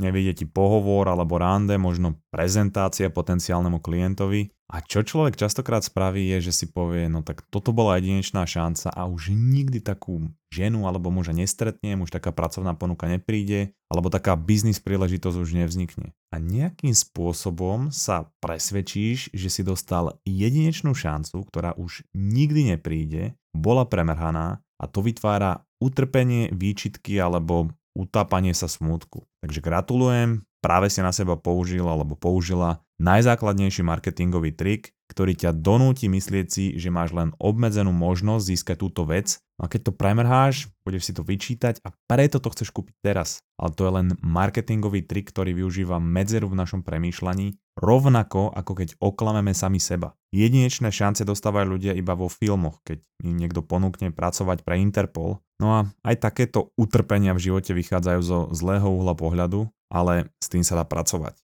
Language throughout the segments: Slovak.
nevyjde ti pohovor alebo rande, možno prezentácia potenciálnemu klientovi. A čo človek častokrát spraví je, že si povie, no tak toto bola jedinečná šanca a už nikdy takú ženu alebo muža nestretnem, už taká pracovná ponuka nepríde, alebo taká biznis príležitosť už nevznikne. A nejakým spôsobom sa presvedčíš, že si dostal jedinečnú šancu, ktorá už nikdy nepríde, bola premrhaná a to vytvára utrpenie, výčitky alebo utápanie sa smútku. Takže gratulujem, práve si na seba použil alebo použila najzákladnejší marketingový trik, ktorý ťa donúti myslieť si, že máš len obmedzenú možnosť získať túto vec a keď to premrháš, budeš si to vyčítať a preto to chceš kúpiť teraz. Ale to je len marketingový trik, ktorý využíva medzeru v našom premýšľaní, rovnako ako keď oklameme sami seba. Jedinečné šance dostávajú ľudia iba vo filmoch, keď im niekto ponúkne pracovať pre Interpol. No a aj takéto utrpenia v živote vychádzajú zo zlého uhla pohľadu, ale s tým sa dá pracovať.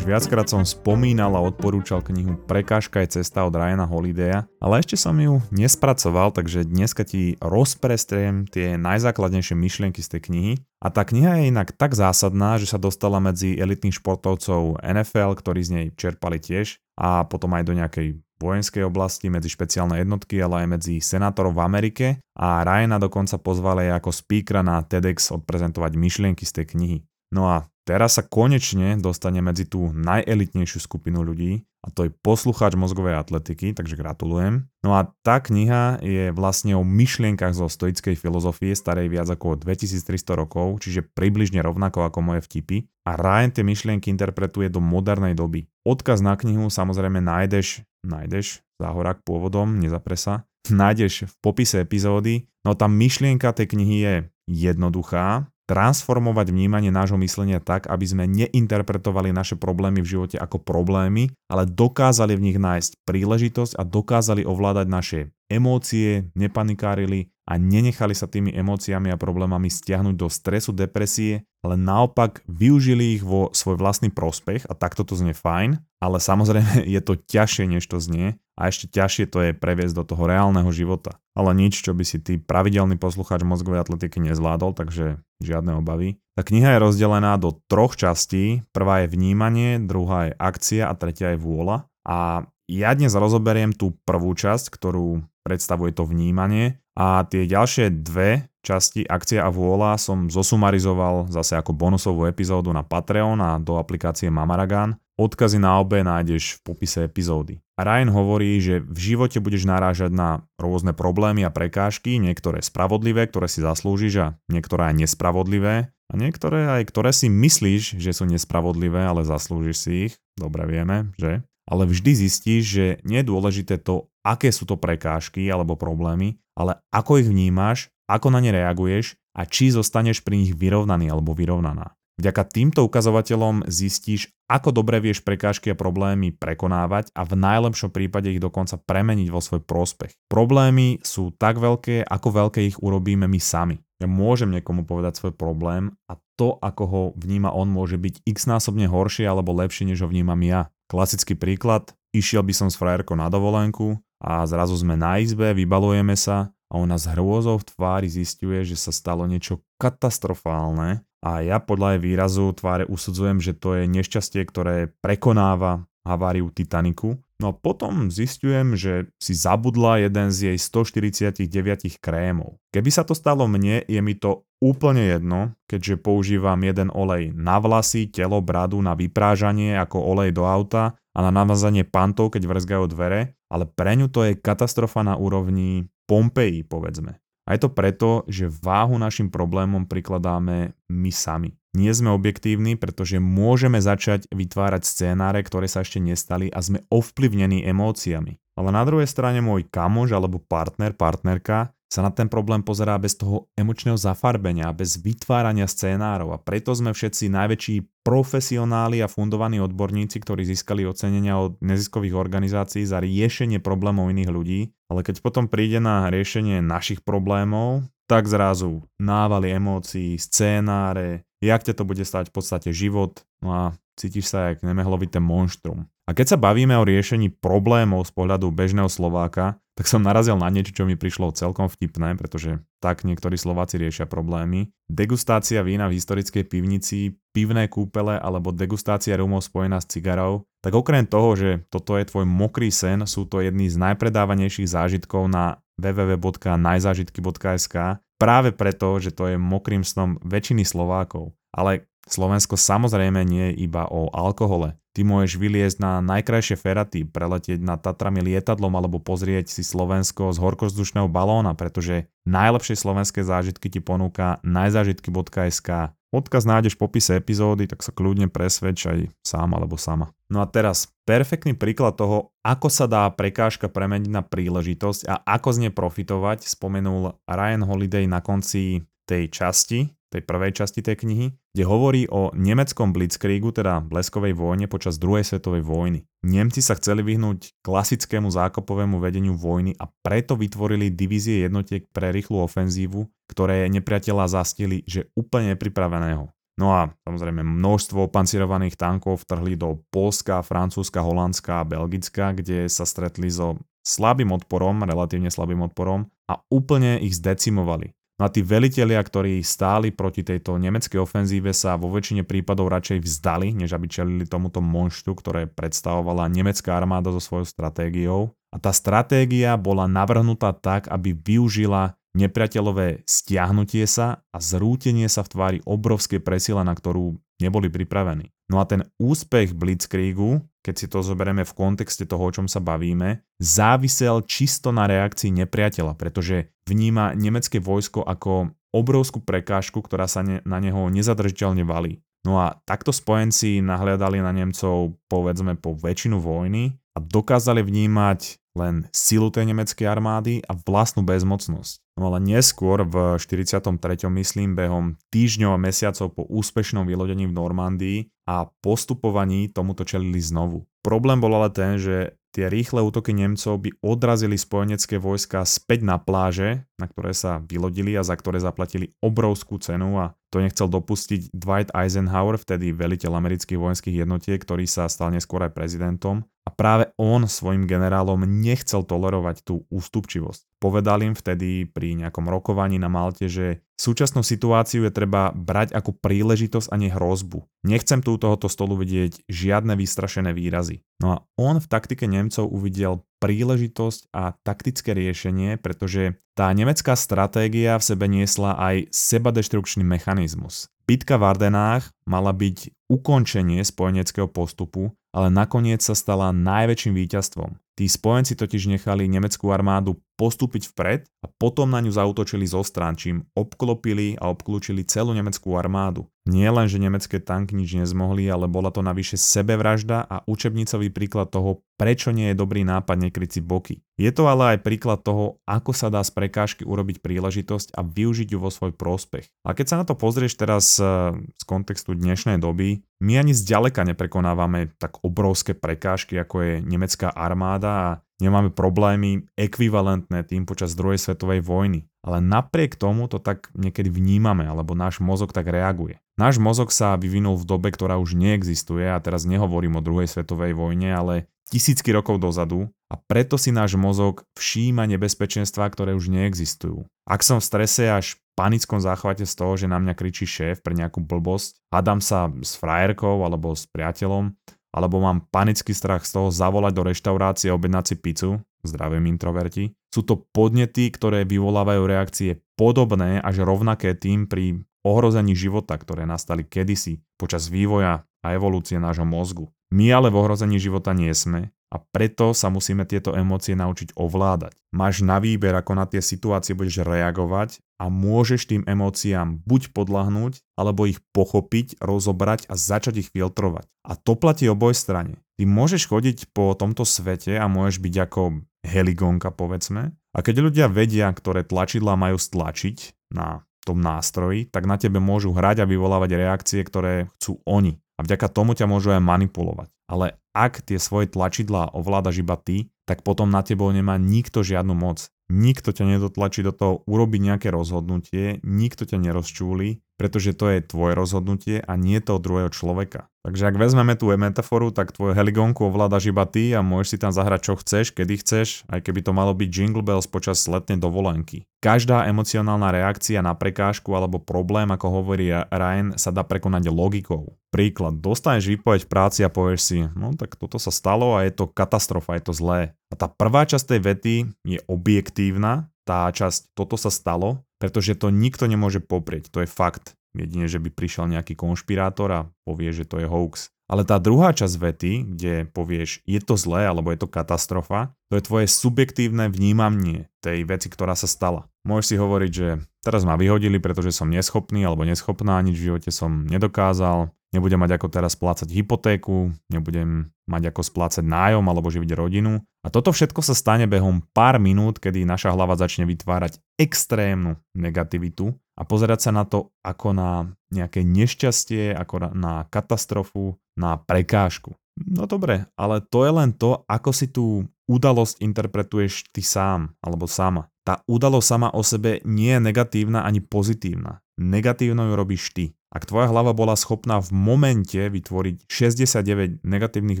Viackrát som spomínal a odporúčal knihu Prekážka je cesta od Ryana Holidaya, ale ešte som ju nespracoval, takže dneska ti rozprestriem tie najzákladnejšie myšlienky z tej knihy. A tá kniha je inak tak zásadná, že sa dostala medzi elitných športovcov NFL, ktorí z nej čerpali tiež, a potom aj do nejakej vojenskej oblasti medzi špeciálne jednotky, ale aj medzi senátorov v Amerike a Ryana dokonca pozvali ako speakera na TEDx odprezentovať myšlienky z tej knihy. No a teraz sa konečne dostane medzi tú najelitnejšiu skupinu ľudí a to je poslucháč mozgovej atletiky, takže gratulujem. No a tá kniha je vlastne o myšlienkach zo stoickej filozofie starej viac ako 2300 rokov, čiže približne rovnako ako moje vtipy. A Ryan tie myšlienky interpretuje do modernej doby. Odkaz na knihu samozrejme nájdeš, nájdeš, záhorák pôvodom, nezapresa, nájdeš v popise epizódy, no tá myšlienka tej knihy je jednoduchá, transformovať vnímanie nášho myslenia tak, aby sme neinterpretovali naše problémy v živote ako problémy, ale dokázali v nich nájsť príležitosť a dokázali ovládať naše emócie, nepanikárili a nenechali sa tými emóciami a problémami stiahnuť do stresu, depresie, ale naopak využili ich vo svoj vlastný prospech a takto to znie fajn, ale samozrejme je to ťažšie, než to znie a ešte ťažšie to je previesť do toho reálneho života. Ale nič, čo by si ty pravidelný poslucháč mozgovej atletiky nezvládol, takže žiadne obavy. Tá kniha je rozdelená do troch častí. Prvá je vnímanie, druhá je akcia a tretia je vôľa. A ja dnes rozoberiem tú prvú časť, ktorú predstavuje to vnímanie a tie ďalšie dve časti akcia a vôľa som zosumarizoval zase ako bonusovú epizódu na Patreon a do aplikácie Mamaragan. Odkazy na obe nájdeš v popise epizódy. Ryan hovorí, že v živote budeš narážať na rôzne problémy a prekážky, niektoré spravodlivé, ktoré si zaslúžiš a niektoré aj nespravodlivé a niektoré aj ktoré si myslíš, že sú nespravodlivé, ale zaslúžiš si ich. Dobre vieme, že? ale vždy zistíš, že nie je dôležité to, aké sú to prekážky alebo problémy, ale ako ich vnímaš, ako na ne reaguješ a či zostaneš pri nich vyrovnaný alebo vyrovnaná. Vďaka týmto ukazovateľom zistíš, ako dobre vieš prekážky a problémy prekonávať a v najlepšom prípade ich dokonca premeniť vo svoj prospech. Problémy sú tak veľké, ako veľké ich urobíme my sami. Ja môžem niekomu povedať svoj problém a to, ako ho vníma on, môže byť x násobne horšie alebo lepšie, než ho vnímam ja. Klasický príklad, išiel by som s frajerkou na dovolenku a zrazu sme na izbe, vybalujeme sa a ona s hrôzou v tvári zistuje, že sa stalo niečo katastrofálne a ja podľa jej výrazu tváre usudzujem, že to je nešťastie, ktoré prekonáva haváriu Titaniku. No a potom zistujem, že si zabudla jeden z jej 149 krémov. Keby sa to stalo mne, je mi to úplne jedno, keďže používam jeden olej na vlasy, telo, bradu, na vyprážanie ako olej do auta a na namazanie pantov, keď vrzgajú dvere, ale pre ňu to je katastrofa na úrovni Pompeji, povedzme. A je to preto, že váhu našim problémom prikladáme my sami. Nie sme objektívni, pretože môžeme začať vytvárať scénáre, ktoré sa ešte nestali a sme ovplyvnení emóciami. Ale na druhej strane môj kamož alebo partner, partnerka sa na ten problém pozerá bez toho emočného zafarbenia, bez vytvárania scénárov. A preto sme všetci najväčší profesionáli a fundovaní odborníci, ktorí získali ocenenia od neziskových organizácií za riešenie problémov iných ľudí, ale keď potom príde na riešenie našich problémov, tak zrazu návaly emócií, scénáre, jak ťa to bude stať v podstate život, no a cítiš sa jak nemehlovité monštrum. A keď sa bavíme o riešení problémov z pohľadu bežného Slováka, tak som narazil na niečo, čo mi prišlo celkom vtipné, pretože tak niektorí Slováci riešia problémy. Degustácia vína v historickej pivnici, pivné kúpele alebo degustácia rumov spojená s cigarou, tak okrem toho, že toto je tvoj mokrý sen, sú to jedny z najpredávanejších zážitkov na www.najzážitky.sk práve preto, že to je mokrým snom väčšiny Slovákov. Ale Slovensko samozrejme nie je iba o alkohole. Ty môžeš vyliezť na najkrajšie feraty, preletieť na Tatrami lietadlom alebo pozrieť si Slovensko z horkozdušného balóna, pretože najlepšie slovenské zážitky ti ponúka najzážitky.sk. Odkaz nájdeš v popise epizódy, tak sa kľudne presvedč aj sám alebo sama. No a teraz perfektný príklad toho, ako sa dá prekážka premeniť na príležitosť a ako z nej profitovať, spomenul Ryan Holiday na konci tej časti, tej prvej časti tej knihy, kde hovorí o nemeckom blitzkriegu, teda bleskovej vojne počas druhej svetovej vojny. Nemci sa chceli vyhnúť klasickému zákopovému vedeniu vojny a preto vytvorili divízie jednotiek pre rýchlu ofenzívu, ktoré nepriateľa zastili, že úplne nepripraveného. No a samozrejme množstvo pancirovaných tankov vtrhli do Polska, Francúzska, Holandska a Belgicka, kde sa stretli so slabým odporom, relatívne slabým odporom a úplne ich zdecimovali. No a tí velitelia, ktorí stáli proti tejto nemeckej ofenzíve sa vo väčšine prípadov radšej vzdali, než aby čelili tomuto monštu, ktoré predstavovala nemecká armáda so svojou stratégiou. A tá stratégia bola navrhnutá tak, aby využila nepriateľové stiahnutie sa a zrútenie sa v tvári obrovskej presile, na ktorú neboli pripravení. No a ten úspech Blitzkriegu, keď si to zoberieme v kontexte toho, o čom sa bavíme, závisel čisto na reakcii nepriateľa, pretože vníma nemecké vojsko ako obrovskú prekážku, ktorá sa ne, na neho nezadržiteľne valí. No a takto spojenci nahliadali na Nemcov povedzme po väčšinu vojny a dokázali vnímať len silu tej nemeckej armády a vlastnú bezmocnosť. No ale neskôr v 43. myslím behom týždňov a mesiacov po úspešnom vylodení v Normandii a postupovaní tomuto čelili znovu. Problém bol ale ten, že tie rýchle útoky Nemcov by odrazili spojenecké vojska späť na pláže, na ktoré sa vylodili a za ktoré zaplatili obrovskú cenu a to nechcel dopustiť Dwight Eisenhower, vtedy veliteľ amerických vojenských jednotiek, ktorý sa stal neskôr aj prezidentom. A práve on svojim generálom nechcel tolerovať tú ústupčivosť. Povedal im vtedy pri nejakom rokovaní na Malte, že súčasnú situáciu je treba brať ako príležitosť a nie hrozbu. Nechcem tu tohoto stolu vidieť žiadne vystrašené výrazy. No a on v taktike Nemcov uvidel príležitosť a taktické riešenie, pretože tá nemecká stratégia v sebe niesla aj sebadeštrukčný mechanizmus. Bitka v Ardenách mala byť ukončenie spojeneckého postupu, ale nakoniec sa stala najväčším víťazstvom. Tí spojenci totiž nechali nemeckú armádu postúpiť vpred a potom na ňu zautočili zo strán, čím obklopili a obklúčili celú nemeckú armádu. Nie len, že nemecké tanky nič nezmohli, ale bola to navyše sebevražda a učebnicový príklad toho, prečo nie je dobrý nápad nekryť si boky. Je to ale aj príklad toho, ako sa dá z prekážky urobiť príležitosť a využiť ju vo svoj prospech. A keď sa na to pozrieš teraz eh, z kontextu dnešnej doby, my ani zďaleka neprekonávame tak obrovské prekážky, ako je nemecká armáda a nemáme problémy ekvivalentné tým počas druhej svetovej vojny. Ale napriek tomu to tak niekedy vnímame, alebo náš mozog tak reaguje. Náš mozog sa vyvinul v dobe, ktorá už neexistuje a teraz nehovorím o druhej svetovej vojne, ale tisícky rokov dozadu a preto si náš mozog všíma nebezpečenstvá, ktoré už neexistujú. Ak som v strese až panickom záchvate z toho, že na mňa kričí šéf pre nejakú blbosť, hádam sa s frajerkou alebo s priateľom, alebo mám panický strach z toho zavolať do reštaurácie a objednať si pizzu, zdravím introverti, sú to podnety, ktoré vyvolávajú reakcie podobné až rovnaké tým pri ohrození života, ktoré nastali kedysi počas vývoja a evolúcie nášho mozgu. My ale v ohrození života nie sme a preto sa musíme tieto emócie naučiť ovládať. Máš na výber, ako na tie situácie budeš reagovať a môžeš tým emóciám buď podlahnúť, alebo ich pochopiť, rozobrať a začať ich filtrovať. A to platí oboj strane. Ty môžeš chodiť po tomto svete a môžeš byť ako heligonka, povedzme. A keď ľudia vedia, ktoré tlačidlá majú stlačiť na tom nástroji, tak na tebe môžu hrať a vyvolávať reakcie, ktoré chcú oni. A vďaka tomu ťa môžu aj manipulovať. Ale ak tie svoje tlačidlá ovládaš iba ty, tak potom na tebou nemá nikto žiadnu moc. Nikto ťa nedotlačí do toho urobiť nejaké rozhodnutie, nikto ťa nerozčúli, pretože to je tvoje rozhodnutie a nie to druhého človeka. Takže ak vezmeme tú metaforu, tak tvoju heligónku ovládaš iba ty a môžeš si tam zahrať čo chceš, kedy chceš, aj keby to malo byť Jingle Bells počas letnej dovolenky. Každá emocionálna reakcia na prekážku alebo problém, ako hovorí Ryan, sa dá prekonať logikou. Príklad, dostaneš výpoveď v práci a povieš si, no tak toto sa stalo a je to katastrofa, je to zlé. A tá prvá časť tej vety je objektívna, tá časť toto sa stalo, pretože to nikto nemôže poprieť, to je fakt. Jedine, že by prišiel nejaký konšpirátor a povie, že to je hoax. Ale tá druhá časť vety, kde povieš, je to zlé alebo je to katastrofa, to je tvoje subjektívne vnímanie tej veci, ktorá sa stala. Môžeš si hovoriť, že teraz ma vyhodili, pretože som neschopný alebo neschopná, nič v živote som nedokázal, nebudem mať ako teraz splácať hypotéku, nebudem mať ako splácať nájom alebo živiť rodinu. A toto všetko sa stane behom pár minút, kedy naša hlava začne vytvárať extrémnu negativitu a pozerať sa na to ako na nejaké nešťastie, ako na katastrofu, na prekážku. No dobre, ale to je len to, ako si tú udalosť interpretuješ ty sám alebo sama. Tá udalosť sama o sebe nie je negatívna ani pozitívna. Negatívno ju robíš ty. Ak tvoja hlava bola schopná v momente vytvoriť 69 negatívnych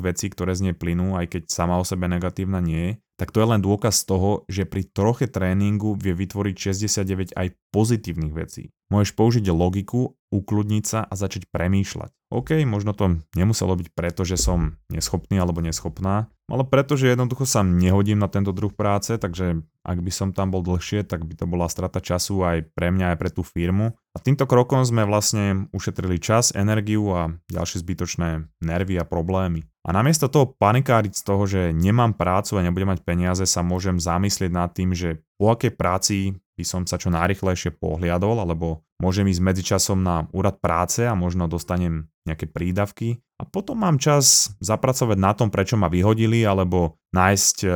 vecí, ktoré z nej plynú, aj keď sama o sebe negatívna nie je, tak to je len dôkaz toho, že pri troche tréningu vie vytvoriť 69 aj pozitívnych vecí. Môžeš použiť logiku, ukludniť sa a začať premýšľať. OK, možno to nemuselo byť preto, že som neschopný alebo neschopná, ale preto, že jednoducho sa nehodím na tento druh práce, takže ak by som tam bol dlhšie, tak by to bola strata času aj pre mňa, aj pre tú firmu. A týmto krokom sme vlastne ušetrili čas, energiu a ďalšie zbytočné nervy a problémy. A namiesto toho panikáriť z toho, že nemám prácu a nebudem mať peniaze, sa môžem zamyslieť nad tým, že po akej práci by som sa čo najrychlejšie pohliadol, alebo môžem ísť medzičasom na úrad práce a možno dostanem nejaké prídavky. A potom mám čas zapracovať na tom, prečo ma vyhodili, alebo nájsť e,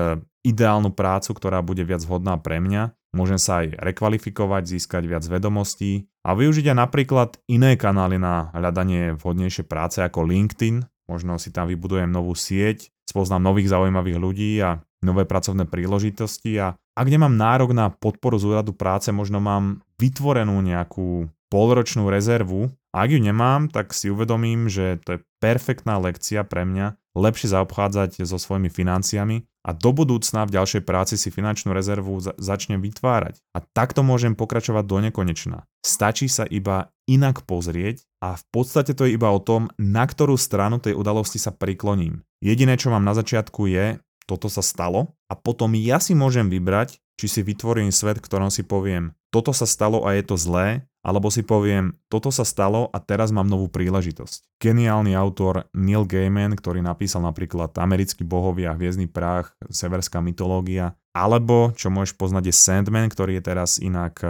ideálnu prácu, ktorá bude viac vhodná pre mňa. Môžem sa aj rekvalifikovať, získať viac vedomostí a využiť aj napríklad iné kanály na hľadanie vhodnejšej práce ako LinkedIn, Možno si tam vybudujem novú sieť, spoznám nových zaujímavých ľudí a nové pracovné príležitosti a ak nemám nárok na podporu z úradu práce, možno mám vytvorenú nejakú polročnú rezervu. Ak ju nemám, tak si uvedomím, že to je perfektná lekcia pre mňa lepšie zaobchádzať so svojimi financiami a do budúcna v ďalšej práci si finančnú rezervu za- začnem vytvárať. A takto môžem pokračovať do nekonečna. Stačí sa iba inak pozrieť a v podstate to je iba o tom, na ktorú stranu tej udalosti sa prikloním. Jediné, čo mám na začiatku je, toto sa stalo a potom ja si môžem vybrať, či si vytvorím svet, ktorom si poviem, toto sa stalo a je to zlé, alebo si poviem, toto sa stalo a teraz mám novú príležitosť. Geniálny autor Neil Gaiman, ktorý napísal napríklad Americký bohovia, Hviezdny prach, Severská mytológia, alebo, čo môžeš poznať, je Sandman, ktorý je teraz inak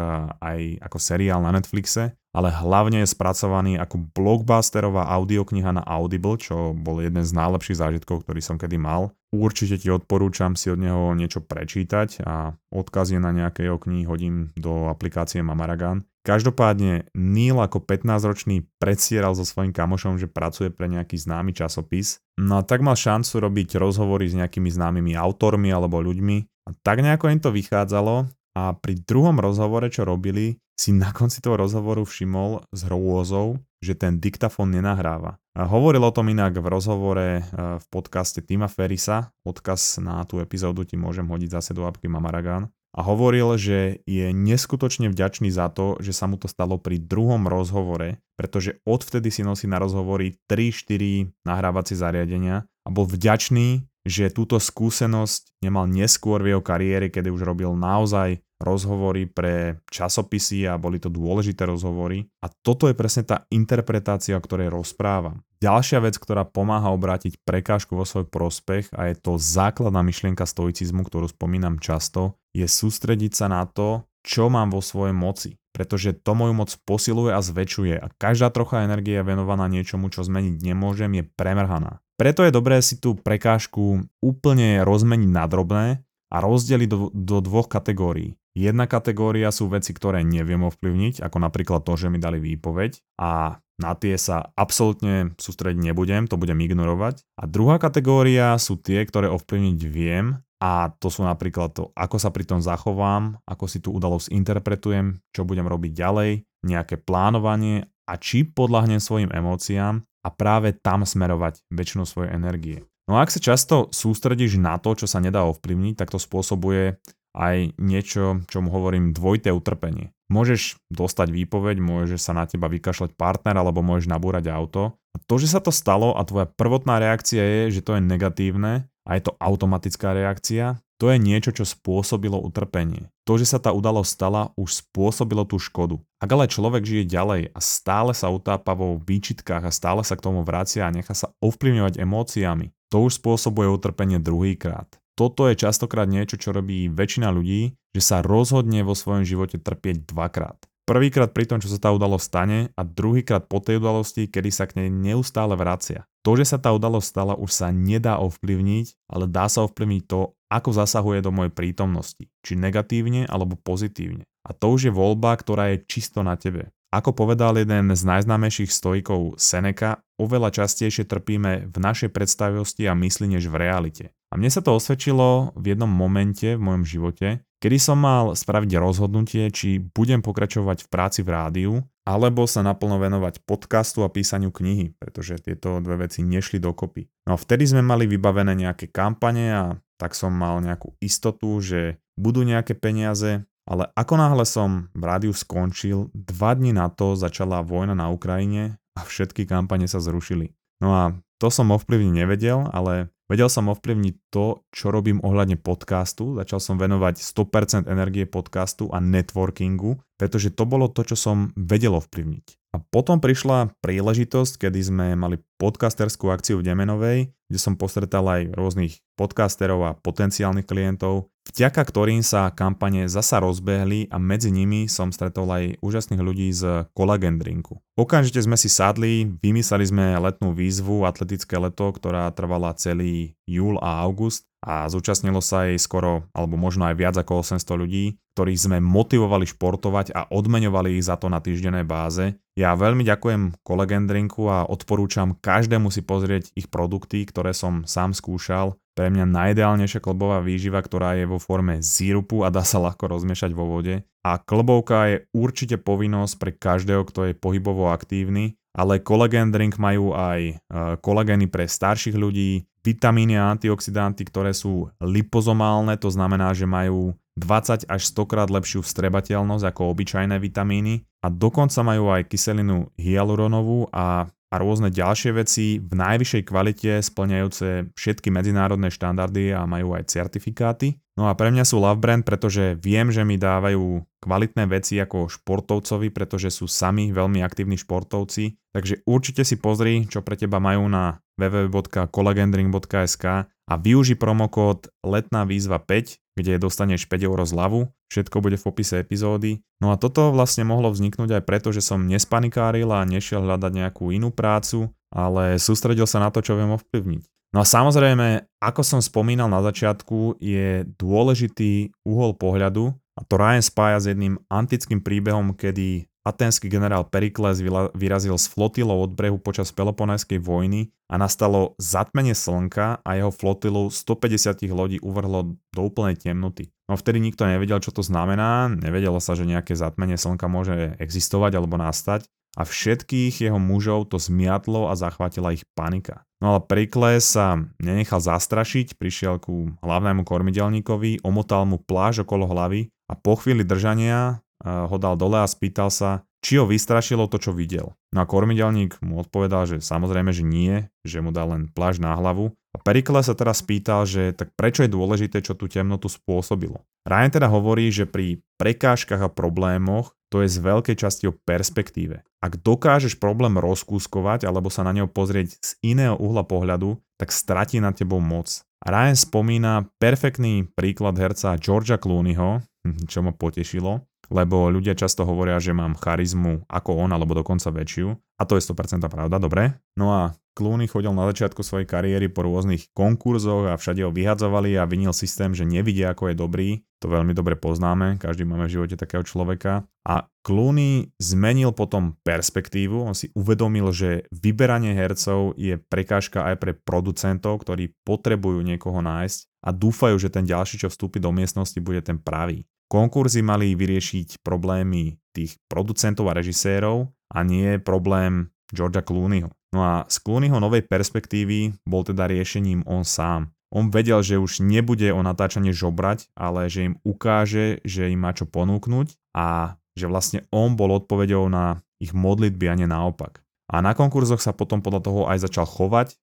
aj ako seriál na Netflixe, ale hlavne je spracovaný ako blockbusterová audiokniha na Audible, čo bol jeden z najlepších zážitkov, ktorý som kedy mal. Určite ti odporúčam si od neho niečo prečítať a odkaz na nejaké jeho knihy hodím do aplikácie Mamaragan. Každopádne Neil ako 15-ročný predsieral so svojím kamošom, že pracuje pre nejaký známy časopis. No a tak mal šancu robiť rozhovory s nejakými známymi autormi alebo ľuďmi. A tak nejako im to vychádzalo a pri druhom rozhovore, čo robili, si na konci toho rozhovoru všimol s hrôzou, že ten diktafón nenahráva. Hovoril o tom inak v rozhovore e, v podcaste Tima Ferisa, odkaz na tú epizódu ti môžem hodiť zase do apky Mamaragan a hovoril, že je neskutočne vďačný za to, že sa mu to stalo pri druhom rozhovore, pretože odvtedy si nosí na rozhovory 3-4 nahrávacie zariadenia a bol vďačný, že túto skúsenosť nemal neskôr v jeho kariére, kedy už robil naozaj rozhovory pre časopisy a boli to dôležité rozhovory. A toto je presne tá interpretácia, o ktorej rozprávam. Ďalšia vec, ktorá pomáha obrátiť prekážku vo svoj prospech a je to základná myšlienka stoicizmu, ktorú spomínam často, je sústrediť sa na to, čo mám vo svojej moci. Pretože to moju moc posiluje a zväčšuje a každá trocha energie venovaná niečomu, čo zmeniť nemôžem, je premrhaná. Preto je dobré si tú prekážku úplne rozmeniť na drobné a rozdeliť do, do dvoch kategórií. Jedna kategória sú veci, ktoré neviem ovplyvniť, ako napríklad to, že mi dali výpoveď a na tie sa absolútne sústrediť nebudem, to budem ignorovať. A druhá kategória sú tie, ktoré ovplyvniť viem a to sú napríklad to, ako sa pri tom zachovám, ako si tú udalosť interpretujem, čo budem robiť ďalej, nejaké plánovanie a či podľahnem svojim emóciám a práve tam smerovať väčšinu svojej energie. No a ak sa často sústredíš na to, čo sa nedá ovplyvniť, tak to spôsobuje aj niečo, čo mu hovorím dvojité utrpenie. Môžeš dostať výpoveď, môže sa na teba vykašľať partner alebo môžeš nabúrať auto. A to, že sa to stalo a tvoja prvotná reakcia je, že to je negatívne a je to automatická reakcia, to je niečo, čo spôsobilo utrpenie. To, že sa tá udalosť stala, už spôsobilo tú škodu. Ak ale človek žije ďalej a stále sa utápa vo výčitkách a stále sa k tomu vracia a nechá sa ovplyvňovať emóciami, to už spôsobuje utrpenie druhýkrát toto je častokrát niečo, čo robí väčšina ľudí, že sa rozhodne vo svojom živote trpieť dvakrát. Prvýkrát pri tom, čo sa tá udalosť stane a druhýkrát po tej udalosti, kedy sa k nej neustále vracia. To, že sa tá udalosť stala, už sa nedá ovplyvniť, ale dá sa ovplyvniť to, ako zasahuje do mojej prítomnosti, či negatívne alebo pozitívne. A to už je voľba, ktorá je čisto na tebe. Ako povedal jeden z najznámejších stojkov Seneca, oveľa častejšie trpíme v našej predstavivosti a mysli než v realite. A mne sa to osvedčilo v jednom momente v mojom živote, kedy som mal spraviť rozhodnutie, či budem pokračovať v práci v rádiu, alebo sa naplno venovať podcastu a písaniu knihy, pretože tieto dve veci nešli dokopy. No a vtedy sme mali vybavené nejaké kampane a tak som mal nejakú istotu, že budú nejaké peniaze ale ako náhle som v rádiu skončil, dva dni na to začala vojna na Ukrajine a všetky kampane sa zrušili. No a to som ovplyvniť nevedel, ale vedel som ovplyvniť to, čo robím ohľadne podcastu. Začal som venovať 100% energie podcastu a networkingu, pretože to bolo to, čo som vedel ovplyvniť. A potom prišla príležitosť, kedy sme mali podcasterskú akciu v Demenovej, kde som postretal aj rôznych podcasterov a potenciálnych klientov, vďaka ktorým sa kampane zasa rozbehli a medzi nimi som stretol aj úžasných ľudí z Collagen Drinku. Okamžite sme si sadli, vymysleli sme letnú výzvu Atletické leto, ktorá trvala celý júl a august a zúčastnilo sa jej skoro, alebo možno aj viac ako 800 ľudí, ktorých sme motivovali športovať a odmeňovali ich za to na týždennej báze. Ja veľmi ďakujem Collagen Drinku a odporúčam každému si pozrieť ich produkty, ktoré som sám skúšal. Pre mňa najideálnejšia klbová výživa, ktorá je vo forme sírupu a dá sa ľahko rozmiešať vo vode. A klbovka je určite povinnosť pre každého, kto je pohybovo aktívny ale Collagen Drink majú aj e, kolagény pre starších ľudí, vitamíny a antioxidanty, ktoré sú lipozomálne, to znamená, že majú 20 až 100 krát lepšiu vstrebateľnosť ako obyčajné vitamíny a dokonca majú aj kyselinu hyaluronovú a a rôzne ďalšie veci v najvyššej kvalite splňajúce všetky medzinárodné štandardy a majú aj certifikáty. No a pre mňa sú love brand, pretože viem, že mi dávajú kvalitné veci ako športovcovi, pretože sú sami veľmi aktívni športovci. Takže určite si pozri, čo pre teba majú na www.collagendrink.sk a využi promokód letná výzva 5, kde dostaneš 5 eur zľavu, všetko bude v popise epizódy. No a toto vlastne mohlo vzniknúť aj preto, že som nespanikáril a nešiel hľadať nejakú inú prácu, ale sústredil sa na to, čo viem ovplyvniť. No a samozrejme, ako som spomínal na začiatku, je dôležitý uhol pohľadu a to Ryan spája s jedným antickým príbehom, kedy Aténsky generál Perikles vyrazil s flotilou od brehu počas Peloponajskej vojny a nastalo zatmenie slnka a jeho flotilu 150 lodí uvrhlo do úplnej temnoty. No vtedy nikto nevedel, čo to znamená, nevedelo sa, že nejaké zatmenie slnka môže existovať alebo nastať a všetkých jeho mužov to zmiatlo a zachvátila ich panika. No ale Perikles sa nenechal zastrašiť, prišiel ku hlavnému kormidelníkovi, omotal mu pláž okolo hlavy a po chvíli držania ho dal dole a spýtal sa, či ho vystrašilo to, čo videl. No a kormidelník mu odpovedal, že samozrejme, že nie, že mu dal len pláž na hlavu. A Perikles sa teraz spýtal, že tak prečo je dôležité, čo tú temnotu spôsobilo. Ryan teda hovorí, že pri prekážkach a problémoch to je z veľkej časti o perspektíve. Ak dokážeš problém rozkúskovať alebo sa na neho pozrieť z iného uhla pohľadu, tak stratí na tebou moc. Ryan spomína perfektný príklad herca Georgia Clooneyho, čo ma potešilo, lebo ľudia často hovoria, že mám charizmu ako on, alebo dokonca väčšiu. A to je 100% pravda, dobre? No a Clooney chodil na začiatku svojej kariéry po rôznych konkurzoch a všade ho vyhadzovali a vinil systém, že nevidia, ako je dobrý. To veľmi dobre poznáme, každý máme v živote takého človeka. A Clooney zmenil potom perspektívu, on si uvedomil, že vyberanie hercov je prekážka aj pre producentov, ktorí potrebujú niekoho nájsť a dúfajú, že ten ďalší, čo vstúpi do miestnosti, bude ten pravý. Konkurzy mali vyriešiť problémy tých producentov a režisérov a nie problém Georgia Clooneyho. No a z Clooneyho novej perspektívy bol teda riešením on sám. On vedel, že už nebude o natáčanie žobrať, ale že im ukáže, že im má čo ponúknuť a že vlastne on bol odpovedou na ich modlitby a nie naopak. A na konkurzoch sa potom podľa toho aj začal chovať,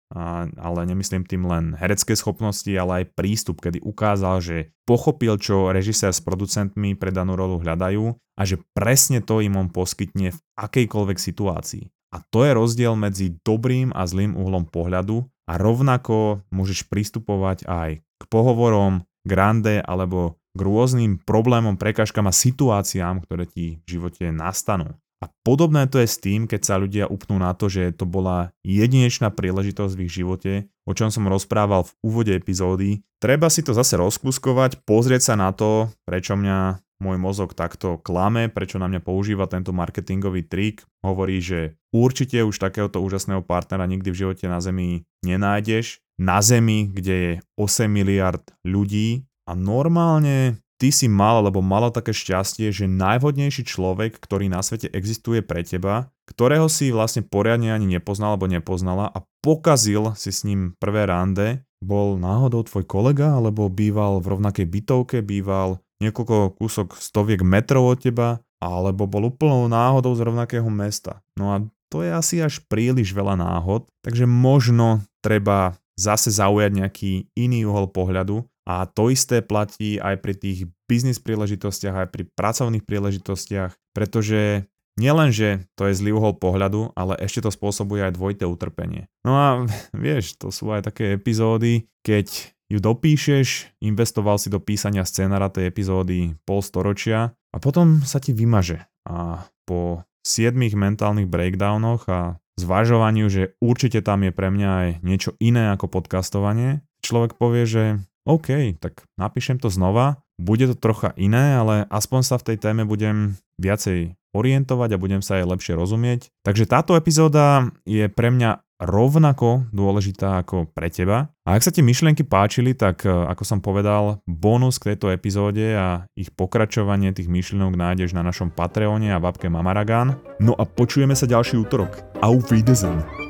ale nemyslím tým len herecké schopnosti, ale aj prístup, kedy ukázal, že pochopil, čo režisér s producentmi pre danú rolu hľadajú a že presne to im on poskytne v akejkoľvek situácii. A to je rozdiel medzi dobrým a zlým uhlom pohľadu a rovnako môžeš pristupovať aj k pohovorom, grande alebo k rôznym problémom, prekažkám a situáciám, ktoré ti v živote nastanú. A podobné to je s tým, keď sa ľudia upnú na to, že to bola jedinečná príležitosť v ich živote, o čom som rozprával v úvode epizódy. Treba si to zase rozkúskovať, pozrieť sa na to, prečo mňa môj mozog takto klame, prečo na mňa používa tento marketingový trik. Hovorí, že určite už takéhoto úžasného partnera nikdy v živote na Zemi nenájdeš. Na Zemi, kde je 8 miliard ľudí a normálne ty si mal alebo mala také šťastie, že najvhodnejší človek, ktorý na svete existuje pre teba, ktorého si vlastne poriadne ani nepoznal alebo nepoznala a pokazil si s ním prvé rande, bol náhodou tvoj kolega alebo býval v rovnakej bytovke, býval niekoľko kúsok stoviek metrov od teba, alebo bol úplnou náhodou z rovnakého mesta. No a to je asi až príliš veľa náhod, takže možno treba zase zaujať nejaký iný uhol pohľadu a to isté platí aj pri tých biznis príležitostiach, aj pri pracovných príležitostiach, pretože nielen, že to je zlý uhol pohľadu, ale ešte to spôsobuje aj dvojité utrpenie. No a vieš, to sú aj také epizódy, keď ju dopíšeš, investoval si do písania scenára tej epizódy pol storočia a potom sa ti vymaže. A po 7 mentálnych breakdownoch a zvažovaniu, že určite tam je pre mňa aj niečo iné ako podcastovanie, človek povie, že OK, tak napíšem to znova, bude to trocha iné, ale aspoň sa v tej téme budem viacej orientovať a budem sa aj lepšie rozumieť. Takže táto epizóda je pre mňa rovnako dôležitá ako pre teba. A ak sa ti myšlienky páčili, tak e, ako som povedal, bonus k tejto epizóde a ich pokračovanie tých myšlienok nájdeš na našom Patreone a v apke Mamaragan. No a počujeme sa ďalší útorok. Auf Wiedersehen.